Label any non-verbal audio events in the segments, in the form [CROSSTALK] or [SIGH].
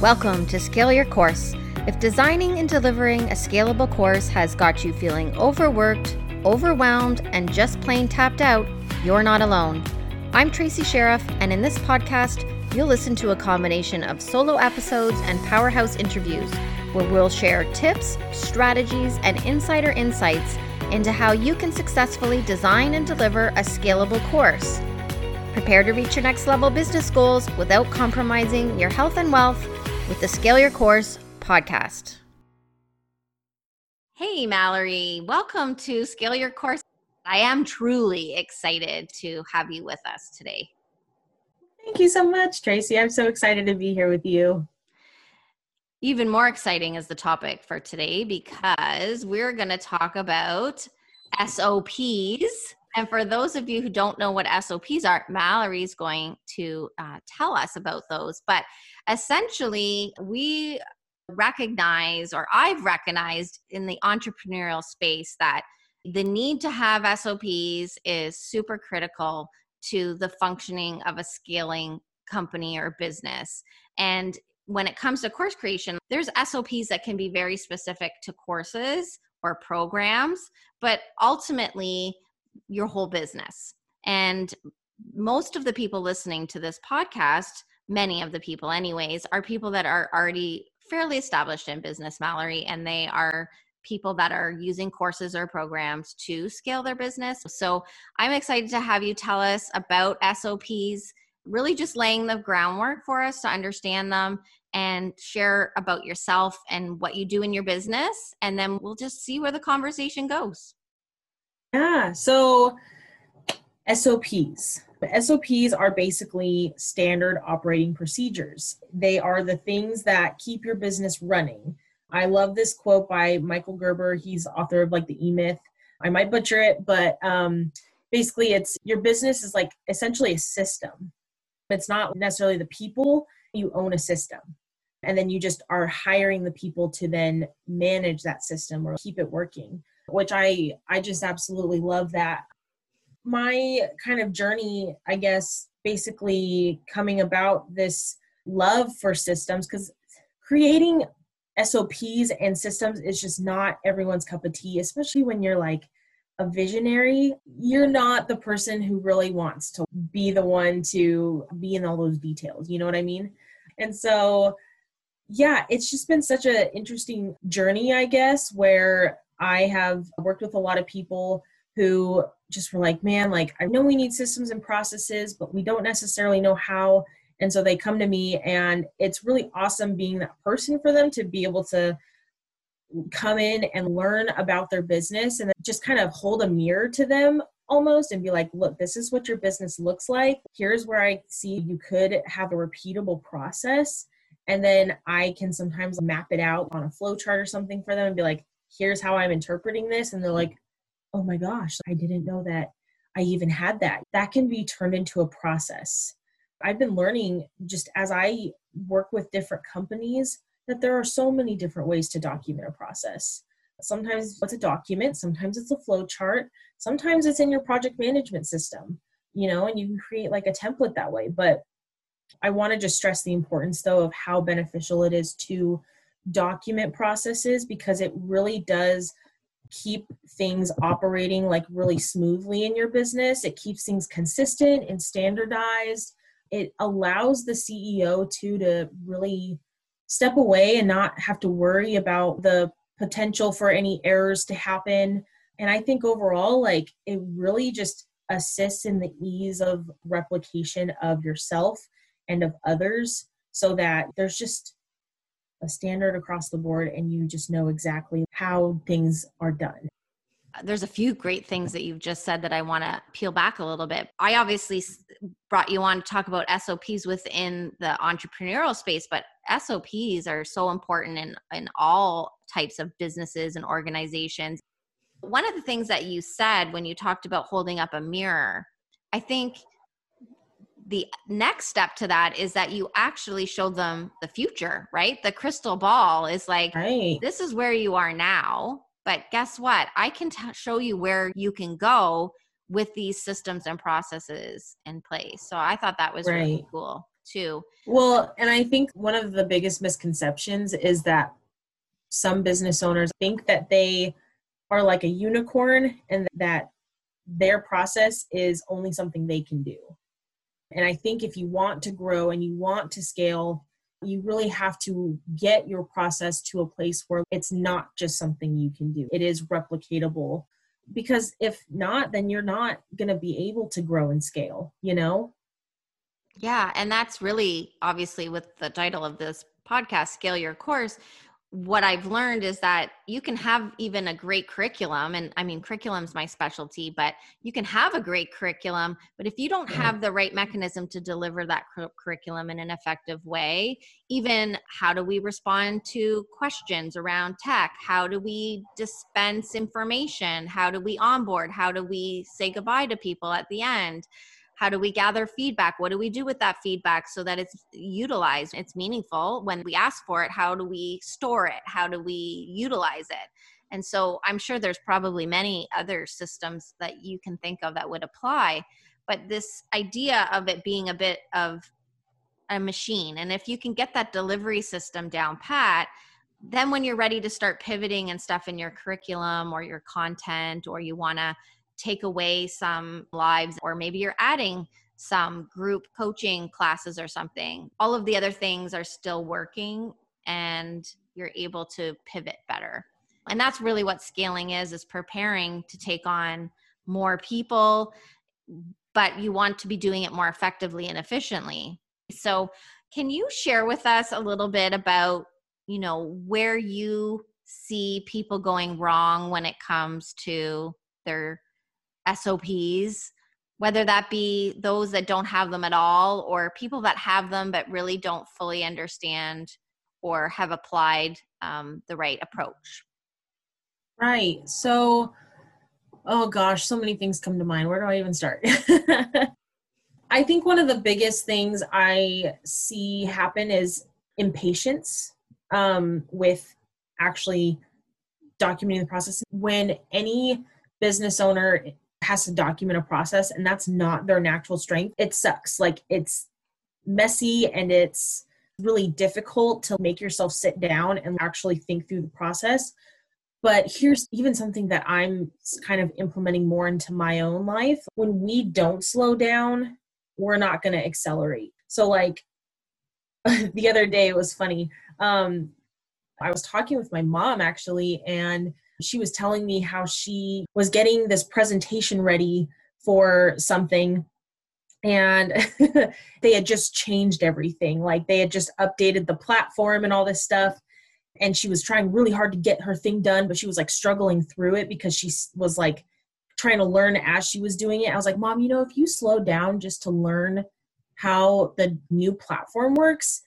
Welcome to Scale Your Course. If designing and delivering a scalable course has got you feeling overworked, overwhelmed, and just plain tapped out, you're not alone. I'm Tracy Sheriff, and in this podcast, you'll listen to a combination of solo episodes and powerhouse interviews where we'll share tips, strategies, and insider insights into how you can successfully design and deliver a scalable course. Prepare to reach your next level business goals without compromising your health and wealth with the Scale Your Course podcast. Hey, Mallory, welcome to Scale Your Course. I am truly excited to have you with us today. Thank you so much, Tracy. I'm so excited to be here with you. Even more exciting is the topic for today because we're going to talk about SOPs. And for those of you who don't know what SOPs are, Mallory's going to uh, tell us about those. But essentially, we recognize, or I've recognized in the entrepreneurial space, that the need to have SOPs is super critical to the functioning of a scaling company or business. And when it comes to course creation, there's SOPs that can be very specific to courses or programs, but ultimately, your whole business. And most of the people listening to this podcast, many of the people, anyways, are people that are already fairly established in business, Mallory, and they are people that are using courses or programs to scale their business. So I'm excited to have you tell us about SOPs, really just laying the groundwork for us to understand them and share about yourself and what you do in your business. And then we'll just see where the conversation goes. Yeah, so SOPs. SOPs are basically standard operating procedures. They are the things that keep your business running. I love this quote by Michael Gerber. He's author of like the E Myth. I might butcher it, but um, basically, it's your business is like essentially a system. It's not necessarily the people, you own a system. And then you just are hiring the people to then manage that system or keep it working, which I I just absolutely love that. My kind of journey, I guess, basically coming about this love for systems because creating SOPs and systems is just not everyone's cup of tea, especially when you're like a visionary. You're not the person who really wants to be the one to be in all those details. You know what I mean? And so, yeah, it's just been such an interesting journey, I guess, where I have worked with a lot of people who just were like, man, like, I know we need systems and processes, but we don't necessarily know how and so they come to me, and it's really awesome being that person for them to be able to come in and learn about their business and just kind of hold a mirror to them almost and be like, look, this is what your business looks like. Here's where I see you could have a repeatable process. And then I can sometimes map it out on a flow chart or something for them and be like, here's how I'm interpreting this. And they're like, oh my gosh, I didn't know that I even had that. That can be turned into a process. I've been learning just as I work with different companies that there are so many different ways to document a process. Sometimes it's a document, sometimes it's a flow chart, sometimes it's in your project management system, you know, and you can create like a template that way. But I want to just stress the importance though of how beneficial it is to document processes because it really does keep things operating like really smoothly in your business. It keeps things consistent and standardized it allows the CEO to to really step away and not have to worry about the potential for any errors to happen. And I think overall, like it really just assists in the ease of replication of yourself and of others so that there's just a standard across the board and you just know exactly how things are done there's a few great things that you've just said that I want to peel back a little bit. I obviously brought you on to talk about SOPs within the entrepreneurial space, but SOPs are so important in in all types of businesses and organizations. One of the things that you said when you talked about holding up a mirror, I think the next step to that is that you actually show them the future, right? The crystal ball is like, right. this is where you are now but guess what? I can t- show you where you can go with these systems and processes in place. So I thought that was right. really cool. too. Well, and I think one of the biggest misconceptions is that some business owners think that they are like a unicorn and that their process is only something they can do. And I think if you want to grow and you want to scale, you really have to get your process to a place where it's not just something you can do, it is replicatable. Because if not, then you're not going to be able to grow and scale, you know? Yeah. And that's really obviously with the title of this podcast, Scale Your Course what I've learned is that you can have even a great curriculum. And I mean, curriculum's my specialty, but you can have a great curriculum. But if you don't have the right mechanism to deliver that curriculum in an effective way, even how do we respond to questions around tech? How do we dispense information? How do we onboard? How do we say goodbye to people at the end? How do we gather feedback? What do we do with that feedback so that it's utilized it's meaningful? When we ask for it how do we store it? How do we utilize it? And so i'm sure there's probably many other systems that you can think of that would apply but this idea of it being a bit of a machine and if you can get that delivery system down pat then when you're ready to start pivoting and stuff in your curriculum or your content or you want to take away some lives, or maybe you're adding some group coaching classes or something. All of the other things are still working and you're able to pivot better. And that's really what scaling is is preparing to take on more people but you want to be doing it more effectively and efficiently. So, can you share with us a little bit about, you know, where you see people going wrong when it comes to their SOPs, whether that be those that don't have them at all or people that have them but really don't fully understand or have applied um, the right approach. Right. So, oh gosh, so many things come to mind. Where do I even start? [LAUGHS] I think one of the biggest things I see happen is impatience um, with actually documenting the process. When any business owner has to document a process and that's not their natural strength. It sucks. Like it's messy and it's really difficult to make yourself sit down and actually think through the process. But here's even something that i'm kind of implementing more into my own life. When we don't slow down we're not going to accelerate. So like [LAUGHS] the other day it was funny. Um i was talking with my mom actually and she was telling me how she was getting this presentation ready for something and [LAUGHS] they had just changed everything. Like they had just updated the platform and all this stuff and she was trying really hard to get her thing done but she was like struggling through it because she was like trying to learn as she was doing it. I was like mom you know if you slow down just to learn how the new platform works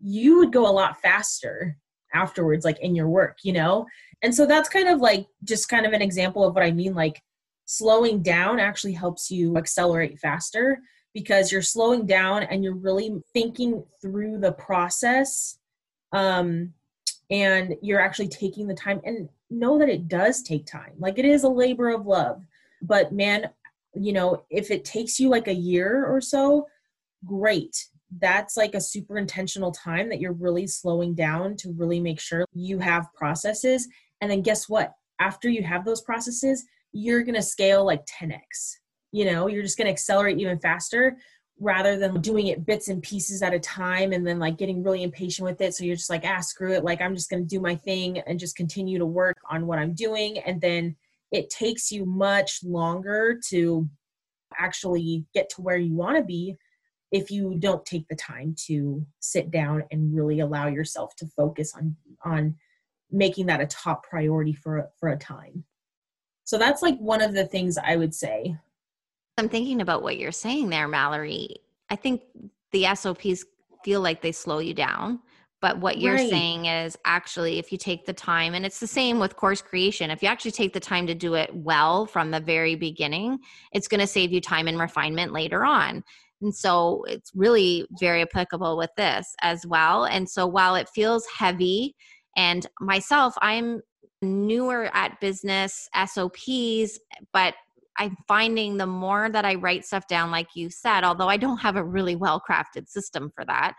you would go a lot faster afterwards like in your work you know and so that's kind of like just kind of an example of what i mean like slowing down actually helps you accelerate faster because you're slowing down and you're really thinking through the process um and you're actually taking the time. And know that it does take time. Like it is a labor of love. But man you know if it takes you like a year or so great. That's like a super intentional time that you're really slowing down to really make sure you have processes. And then guess what? After you have those processes, you're going to scale like 10x. You know, you're just going to accelerate even faster rather than doing it bits and pieces at a time and then like getting really impatient with it. So you're just like, ah, screw it. Like, I'm just going to do my thing and just continue to work on what I'm doing. And then it takes you much longer to actually get to where you want to be if you don't take the time to sit down and really allow yourself to focus on on making that a top priority for for a time so that's like one of the things i would say i'm thinking about what you're saying there mallory i think the sops feel like they slow you down but what you're right. saying is actually if you take the time and it's the same with course creation if you actually take the time to do it well from the very beginning it's going to save you time and refinement later on and so it's really very applicable with this as well. And so while it feels heavy, and myself, I'm newer at business SOPs, but I'm finding the more that I write stuff down, like you said, although I don't have a really well crafted system for that,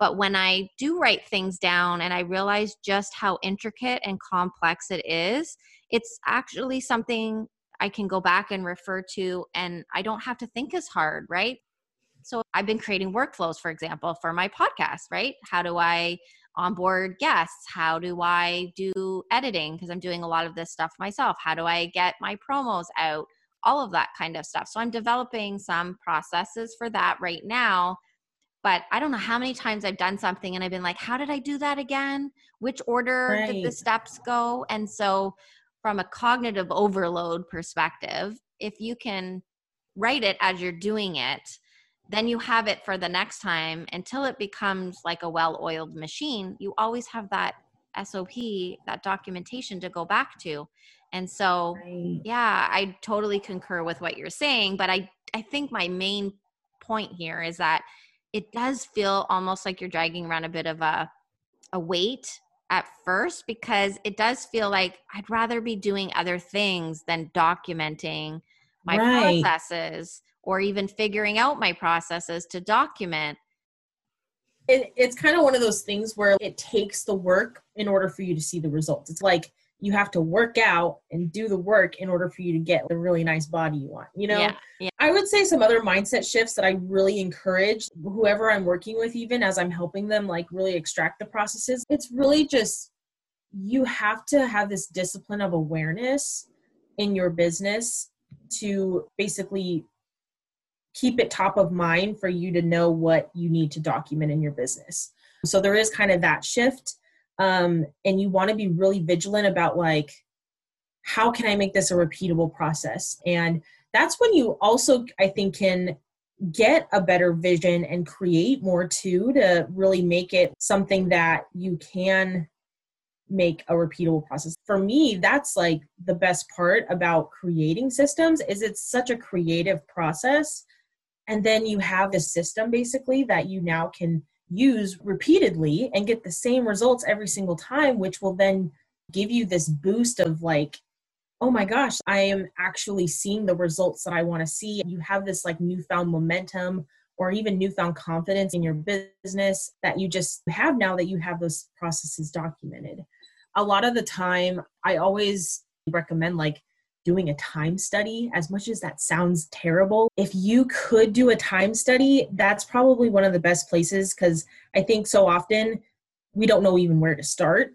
but when I do write things down and I realize just how intricate and complex it is, it's actually something I can go back and refer to, and I don't have to think as hard, right? So I've been creating workflows, for example, for my podcast, right? How do I onboard guests? How do I do editing? Because I'm doing a lot of this stuff myself. How do I get my promos out? All of that kind of stuff. So I'm developing some processes for that right now. But I don't know how many times I've done something and I've been like, how did I do that again? Which order right. did the steps go? And so, from a cognitive overload perspective, if you can write it as you're doing it, then you have it for the next time until it becomes like a well oiled machine. You always have that SOP, that documentation to go back to. And so, right. yeah, I totally concur with what you're saying. But I, I think my main point here is that it does feel almost like you're dragging around a bit of a, a weight at first because it does feel like I'd rather be doing other things than documenting my right. processes or even figuring out my processes to document. It, it's kind of one of those things where it takes the work in order for you to see the results. It's like you have to work out and do the work in order for you to get the really nice body you want. You know, yeah, yeah. I would say some other mindset shifts that I really encourage whoever I'm working with, even as I'm helping them like really extract the processes. It's really just you have to have this discipline of awareness in your business to basically keep it top of mind for you to know what you need to document in your business. So there is kind of that shift. Um, and you want to be really vigilant about like, how can I make this a repeatable process? And that's when you also, I think, can get a better vision and create more too to really make it something that you can make a repeatable process. For me, that's like the best part about creating systems is it's such a creative process and then you have the system basically that you now can use repeatedly and get the same results every single time which will then give you this boost of like oh my gosh i am actually seeing the results that i want to see. You have this like newfound momentum or even newfound confidence in your business that you just have now that you have those processes documented. A lot of the time i always recommend like doing a time study, as much as that sounds terrible, if you could do a time study, that's probably one of the best places because I think so often we don't know even where to start.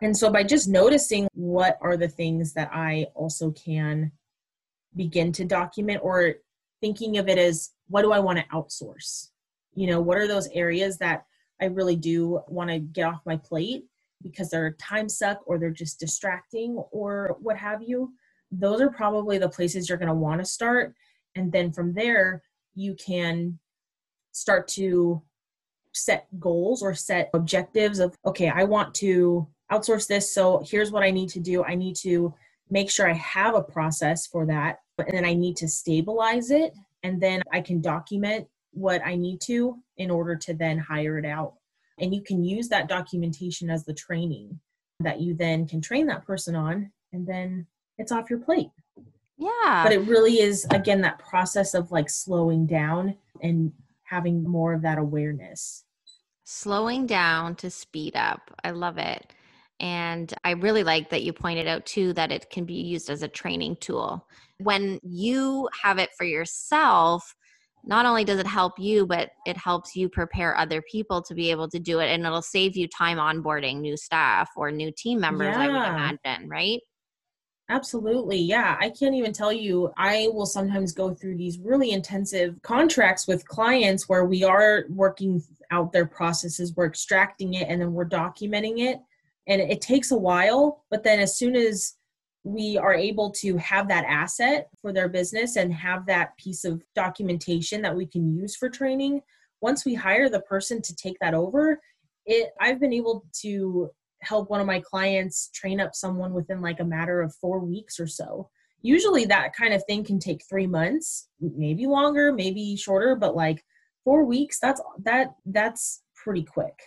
And so by just noticing what are the things that I also can begin to document or thinking of it as what do I want to outsource? You know, what are those areas that I really do want to get off my plate because they're time suck or they're just distracting or what have you, those are probably the places you're going to want to start. And then from there, you can start to set goals or set objectives of, okay, I want to outsource this. So here's what I need to do. I need to make sure I have a process for that. And then I need to stabilize it. And then I can document what I need to in order to then hire it out and you can use that documentation as the training that you then can train that person on and then it's off your plate. Yeah. But it really is again that process of like slowing down and having more of that awareness. Slowing down to speed up. I love it. And I really like that you pointed out too that it can be used as a training tool. When you have it for yourself, not only does it help you, but it helps you prepare other people to be able to do it. And it'll save you time onboarding new staff or new team members, yeah. I would imagine, right? Absolutely. Yeah. I can't even tell you. I will sometimes go through these really intensive contracts with clients where we are working out their processes, we're extracting it, and then we're documenting it. And it takes a while, but then as soon as we are able to have that asset for their business and have that piece of documentation that we can use for training once we hire the person to take that over it i've been able to help one of my clients train up someone within like a matter of 4 weeks or so. Usually that kind of thing can take 3 months maybe longer maybe shorter but like 4 weeks that's that that's pretty quick.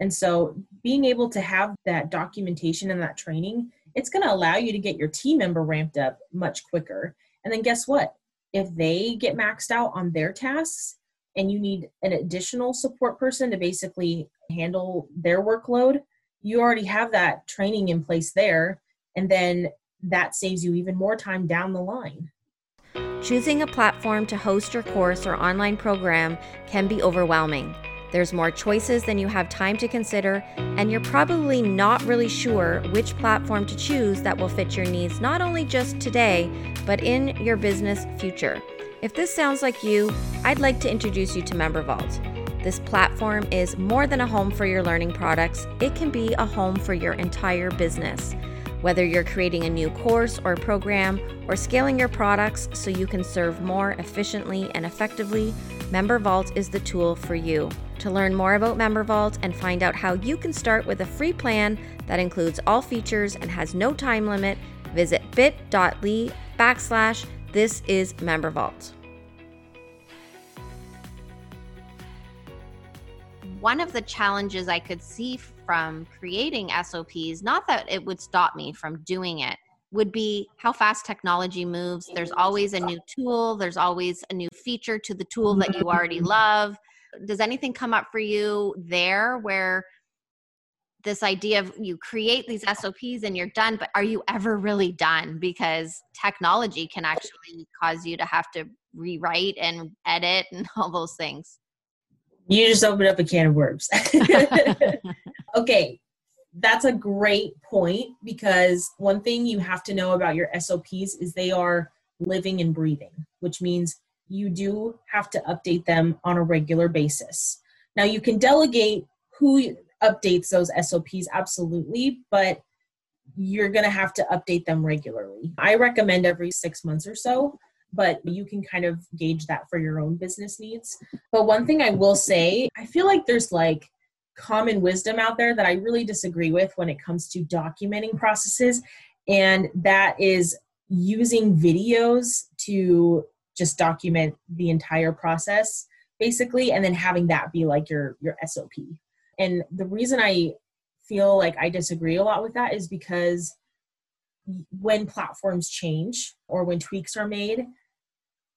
And so being able to have that documentation and that training it's going to allow you to get your team member ramped up much quicker. And then guess what? If they get maxed out on their tasks and you need an additional support person to basically handle their workload, you already have that training in place there. And then that saves you even more time down the line. Choosing a platform to host your course or online program can be overwhelming. There's more choices than you have time to consider, and you're probably not really sure which platform to choose that will fit your needs not only just today, but in your business future. If this sounds like you, I'd like to introduce you to MemberVault. This platform is more than a home for your learning products, it can be a home for your entire business. Whether you're creating a new course or program or scaling your products so you can serve more efficiently and effectively, MemberVault is the tool for you. To learn more about MemberVault and find out how you can start with a free plan that includes all features and has no time limit, visit bit.ly backslash this is MemberVault. One of the challenges I could see from creating SOPs, not that it would stop me from doing it, would be how fast technology moves. There's always a new tool, there's always a new feature to the tool that you already love does anything come up for you there where this idea of you create these SOPs and you're done, but are you ever really done? Because technology can actually cause you to have to rewrite and edit and [LAUGHS] all those things. You just opened up a can of worms. [LAUGHS] [LAUGHS] okay, that's a great point because one thing you have to know about your SOPs is they are living and breathing, which means you do have to update them on a regular basis. Now, you can delegate who updates those SOPs, absolutely, but you're going to have to update them regularly. I recommend every six months or so, but you can kind of gauge that for your own business needs. But one thing I will say, I feel like there's like common wisdom out there that I really disagree with when it comes to documenting processes, and that is using videos to just document the entire process basically and then having that be like your your SOP. And the reason I feel like I disagree a lot with that is because when platforms change or when tweaks are made,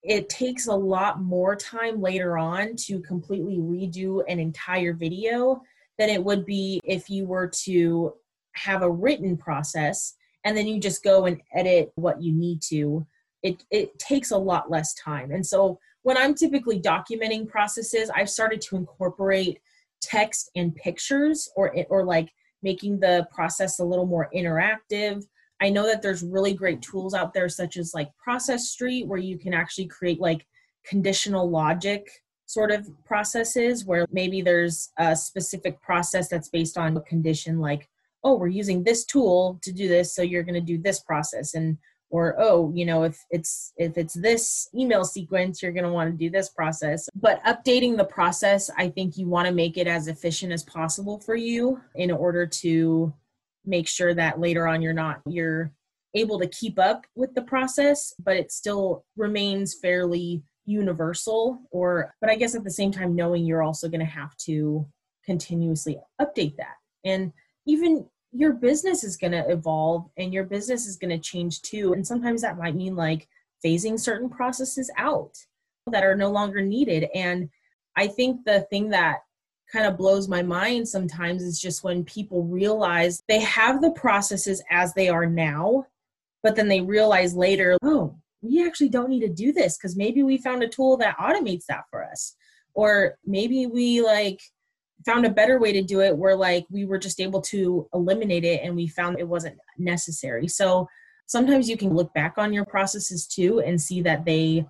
it takes a lot more time later on to completely redo an entire video than it would be if you were to have a written process and then you just go and edit what you need to it it takes a lot less time. And so when i'm typically documenting processes i've started to incorporate text and pictures or or like making the process a little more interactive. I know that there's really great tools out there such as like process street where you can actually create like conditional logic sort of processes where maybe there's a specific process that's based on a condition like oh we're using this tool to do this so you're going to do this process. And or oh you know if it's if it's this email sequence you're going to want to do this process. But updating the process i think you want to make it as efficient as possible for you in order to make sure that later on you're not you're able to keep up with the process but it still remains fairly universal or but i guess at the same time knowing you're also going to have to continuously update that. And even your business is going to evolve and your business is going to change too. And sometimes that might mean like phasing certain processes out that are no longer needed. And I think the thing that kind of blows my mind sometimes is just when people realize they have the processes as they are now, but then they realize later, oh, we actually don't need to do this because maybe we found a tool that automates that for us. Or maybe we like found a better way to do it where like we were just able to eliminate it and we found it wasn't necessary so sometimes you can look back on your processes too and see that they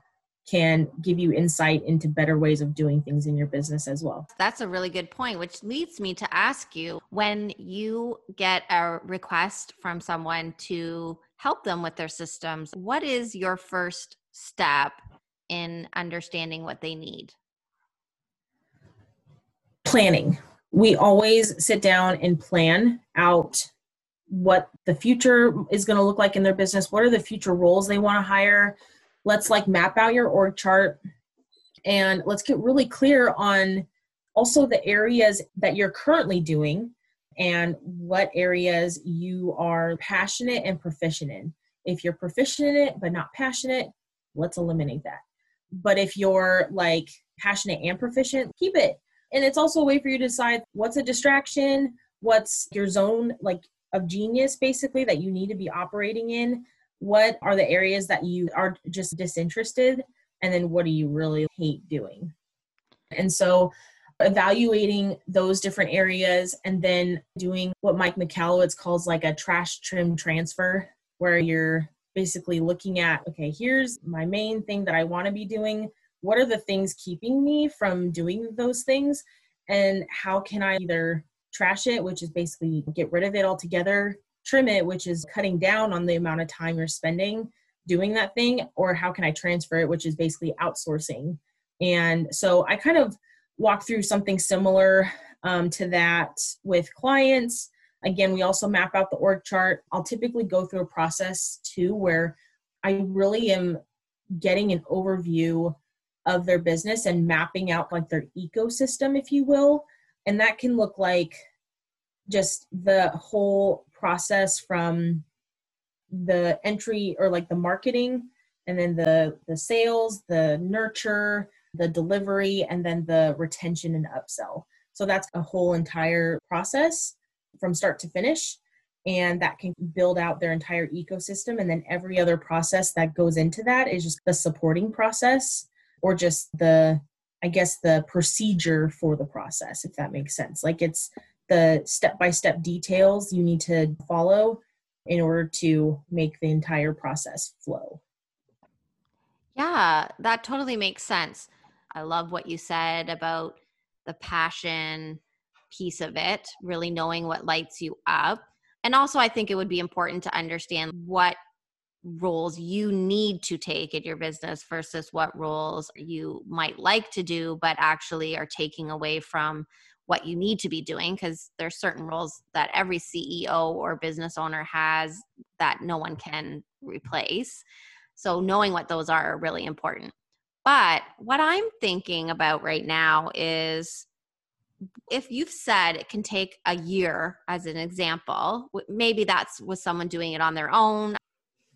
can give you insight into better ways of doing things in your business as well. That's a really good point, which leads me to ask you when you get a request from someone to help them with their systems, what is your first step in understanding what they need? Planning. We always sit down and plan out what the future is going to look like in their business. What are the future roles they want to hire? Let's like map out your org chart and let's get really clear on also the areas that you're currently doing and what areas you are passionate and proficient in. If you're proficient in it but not passionate, let's eliminate that. But if you're like passionate and proficient, keep it. And it's also a way for you to decide what's a distraction, what's your zone like of genius basically that you need to be operating in, what are the areas that you are just disinterested, and then what do you really hate doing. And so evaluating those different areas and then doing what Mike Michalowicz calls like a trash trim transfer, where you're basically looking at, okay, here's my main thing that I want to be doing. What are the things keeping me from doing those things? And how can I either trash it, which is basically get rid of it altogether, trim it, which is cutting down on the amount of time you're spending doing that thing, or how can I transfer it, which is basically outsourcing. And so I kind of walk through something similar um, to that with clients Again, we also map out the org chart. I'll typically go through a process too where I really am getting an overview of their business and mapping out like their ecosystem, if you will. And that can look like just the whole process from the entry or like the marketing and then the the sales the nurture the delivery and then the retention and upsell. So that's a whole entire process from start to finish. And that can build out their entire ecosystem. And then every other process that goes into that is just the supporting process or just the i guess the procedure for the process if that makes sense. Like it's the step by step details you need to follow in order to make the entire process flow. Yeah that totally makes sense. I love what you said about the passion piece of it, really knowing what lights you up. And also, I think it would be important to understand what roles you need to take in your business versus what roles you might like to do, but actually are taking away from what you need to be doing because there's certain roles that every CEO or business owner has that no one can replace. So knowing what those are are really important. But what I'm thinking about right now is if you've said it can take a year as an example maybe that's with someone doing it on their own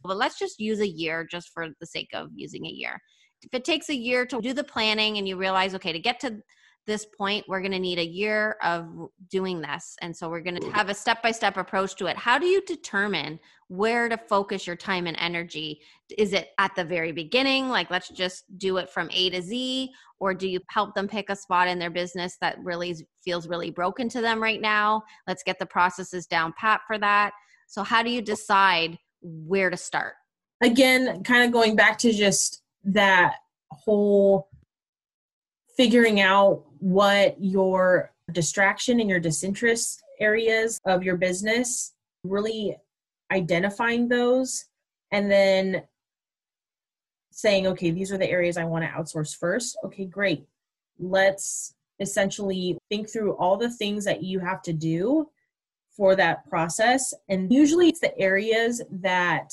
but let's just use a year just for the sake of using a year. If it takes a year to do the planning and you realize okay to get to this point we're going to need a year of doing this. And so we're going to have a step by step approach to it. How do you determine where to focus your time and energy? Is it at the very beginning like let's just do it from a to z? Or do you help them pick a spot in their business that really feels really broken to them right now? Let's get the processes down pat for that. So how do you decide where to start again kind of going back to just that whole figuring out what your distraction and your disinterest areas of your business, really identifying those, and then saying, okay, these are the areas I want to outsource first. Okay, great. Let's essentially think through all the things that you have to do for that process. And usually it's the areas that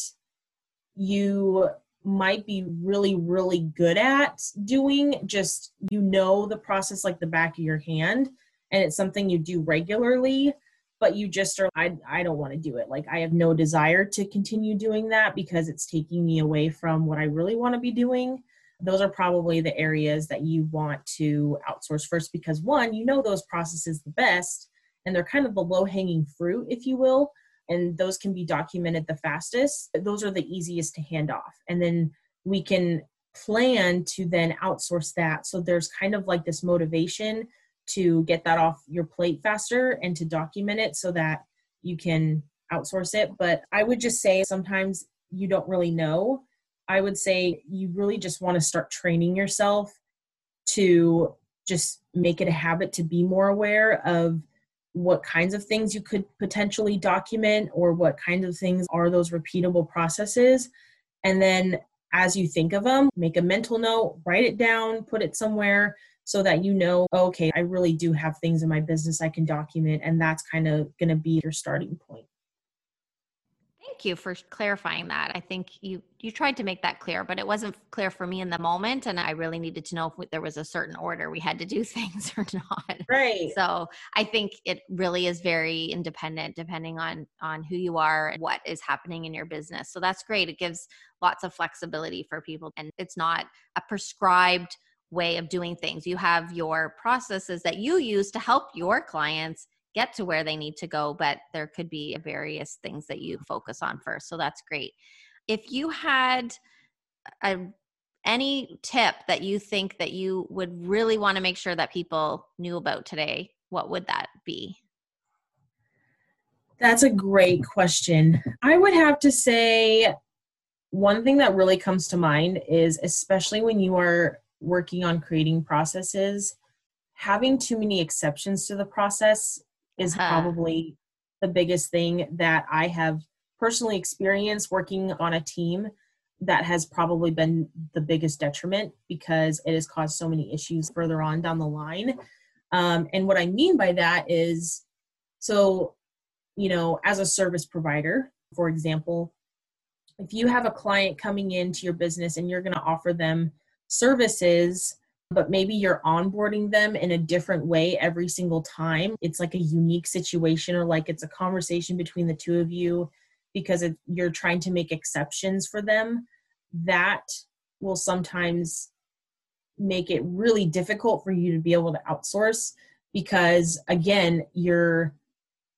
you might be really really good at doing. Just you know the process like the back of your hand and it's something you do regularly but you just are i, I don't want to do it. Like i have no desire to continue doing that because it's taking me away from what i really want to be doing. Those are probably the areas that you want to outsource first because one you know those processes the best and they're kind of the low hanging fruit if you will and those can be documented the fastest. Those are the easiest to hand off. And then we can plan to then outsource that. So there's kind of like this motivation to get that off your plate faster and to document it so that you can outsource it. But I would just say sometimes you don't really know. I would say you really just want to start training yourself to just make it a habit to be more aware of what kinds of things you could potentially document or what kinds of things are those repeatable processes. And then as you think of them, make a mental note, write it down, put it somewhere so that you know, oh, okay, I really do have things in my business I can document. And that's kind of going to be your starting point. Thank you for clarifying that. I think you you tried to make that clear, but it wasn't clear for me in the moment, and I really needed to know if there was a certain order we had to do [LAUGHS] things or not. Right. So I think it really is very independent, depending on on who you are and what is happening in your business. So that's great. It gives lots of flexibility for people, and it's not a prescribed way of doing things. You have your processes that you use to help your clients get to where they need to go, but there could be various things that you focus on first. So that's great. If you had a any tip that you think that you would really want to make sure that people knew about today, what would that be? That's a great question. I would have to say one thing that really comes to mind is especially when you are working on creating processes, having too many exceptions to the process is uh-huh. probably the biggest thing that I have personally experienced working on a team that has probably been the biggest detriment because it has caused so many issues further on down the line. Um, and what I mean by that is so, you know, as a service provider, for example, if you have a client coming into your business and you're going to offer them services but maybe you're onboarding them in a different way every single time. It's like a unique situation or like it's a conversation between the two of you because it, you're trying to make exceptions for them. That will sometimes make it really difficult for you to be able to outsource because, again, you're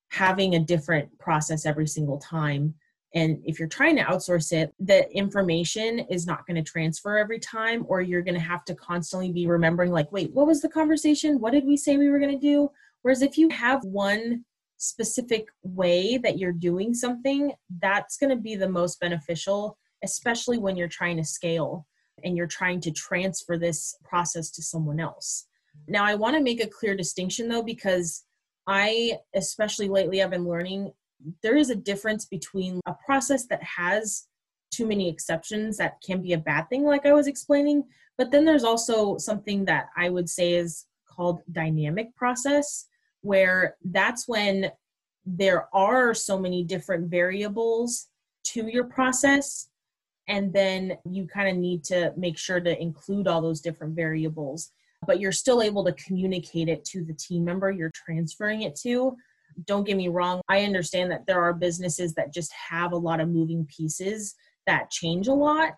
having a different process every single time and if you're trying to outsource it, the information is not going to transfer every time, or you're going to have to constantly be remembering, like, wait, what was the conversation? What did we say we were going to do? Whereas if you have one specific way that you're doing something, that's going to be the most beneficial, especially when you're trying to scale and you're trying to transfer this process to someone else. Now, I want to make a clear distinction though, because I, especially lately, I've been learning there is a difference between a process that has too many exceptions that can be a bad thing like i was explaining but then there's also something that i would say is called dynamic process where that's when there are so many different variables to your process and then you kind of need to make sure to include all those different variables but you're still able to communicate it to the team member you're transferring it to don't get me wrong, I understand that there are businesses that just have a lot of moving pieces that change a lot.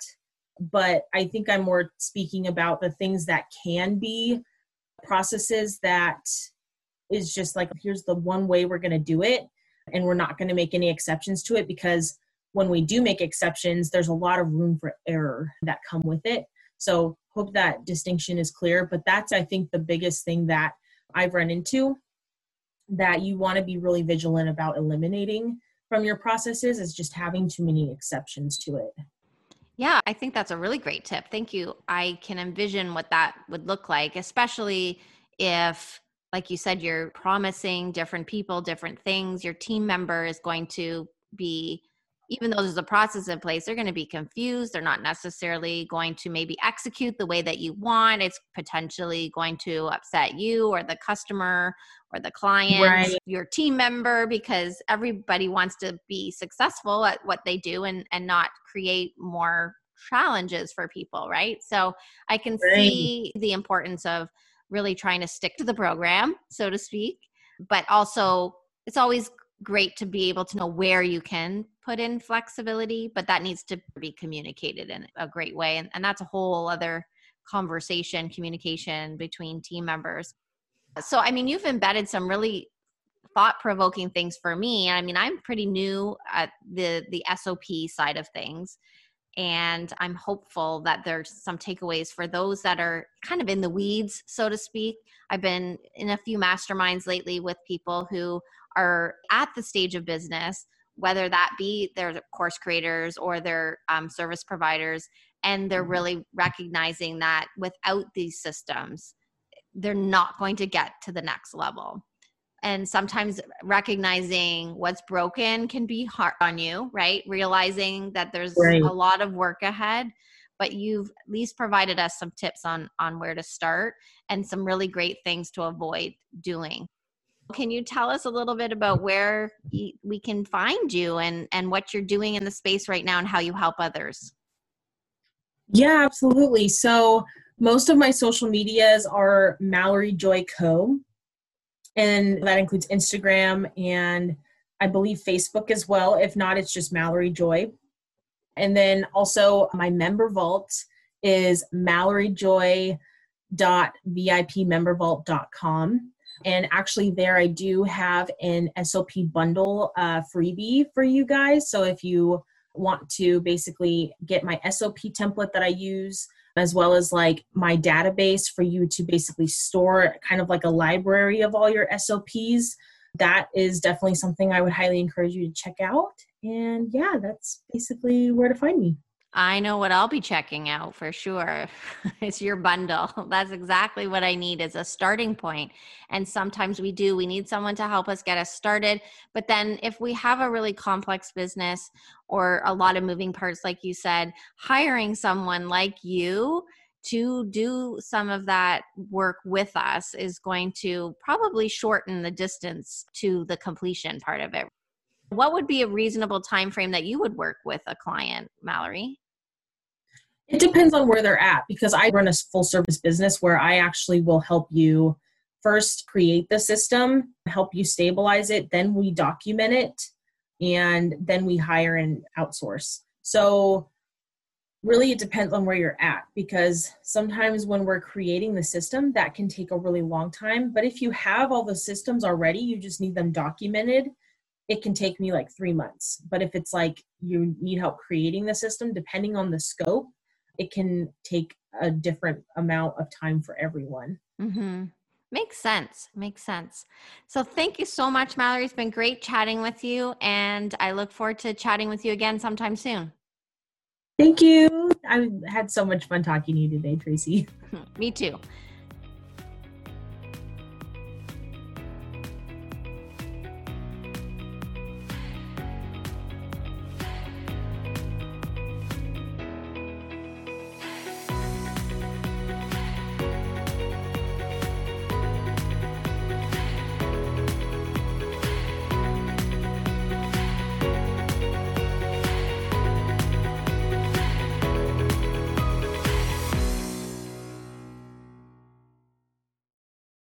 But I think I'm more speaking about the things that can be processes that is just like, here's the one way we're going to do it. And we're not going to make any exceptions to it because when we do make exceptions, there's a lot of room for error that come with it. So, hope that distinction is clear. But that's, I think, the biggest thing that I've run into that you want to be really vigilant about eliminating from your processes is just having too many exceptions to it. Yeah, I think that's a really great tip. Thank you. I can envision what that would look like, especially if, like you said, you're promising different people different things. Your team member is going to be even though there's a process in place, they're going to be confused. They're not necessarily going to maybe execute the way that you want. It's potentially going to upset you or the customer or the client, right. your team member, because everybody wants to be successful at what they do and, and not create more challenges for people, right? So I can right. see the importance of really trying to stick to the program, so to speak, but also it's always great to be able to know where you can put in flexibility, but that needs to be communicated in a great way. And, and that's a whole other conversation, communication between team members. So, I mean, you've embedded some really thought provoking things for me. I mean, I'm pretty new at the the SOP side of things and I'm hopeful that there's some takeaways for those that are kind of in the weeds, so to speak. I've been in a few masterminds lately with people who are at the stage of business, whether that be their course creators or their um, service providers, and they're mm-hmm. really recognizing that without these systems, they're not going to get to the next level. And sometimes recognizing what's broken can be hard on you, right? Realizing that there's right. a lot of work ahead but you've at least provided us some tips on on where to start and some really great things to avoid doing Can you tell us a little bit about where we can find you and, and what you're doing in the space right now and how you help others? Yeah, absolutely. So, most of my social medias are Mallory Joy Co. And that includes Instagram and I believe Facebook as well. If not, it's just Mallory Joy. And then also my member vault is malloryjoy.vipmembervault.com. And actually, there I do have an SOP bundle uh, freebie for you guys. So if you want to basically get my SOP template that I use, as well as like my database for you to basically store kind of like a library of all your SOPs, that is definitely something I would highly encourage you to check out. And yeah, that's basically where to find me. I know what I'll be checking out for sure. [LAUGHS] it's your bundle. [LAUGHS] That's exactly what I need as a starting point. And sometimes we do, we need someone to help us get us started. But then if we have a really complex business or a lot of moving parts, like you said, hiring someone like you to do some of that work with us is going to probably shorten the distance to the completion part of it what would be a reasonable time frame that you would work with a client mallory it depends on where they're at because I run a full service business where I actually will help you first create the system, help you stabilize it, then we document it, and then we hire and outsource. So, really, it depends on where you're at because sometimes when we're creating the system, that can take a really long time. But if you have all the systems already, you just need them documented. It can take me like three months. But if it's like you need help creating the system, depending on the scope, it can take a different amount of time for everyone. Mm-hmm. Makes sense. Makes sense. So thank you so much, Mallory. It's been great chatting with you, and I look forward to chatting with you again sometime soon. Thank you. I had so much fun talking to you today, Tracy. [LAUGHS] Me too.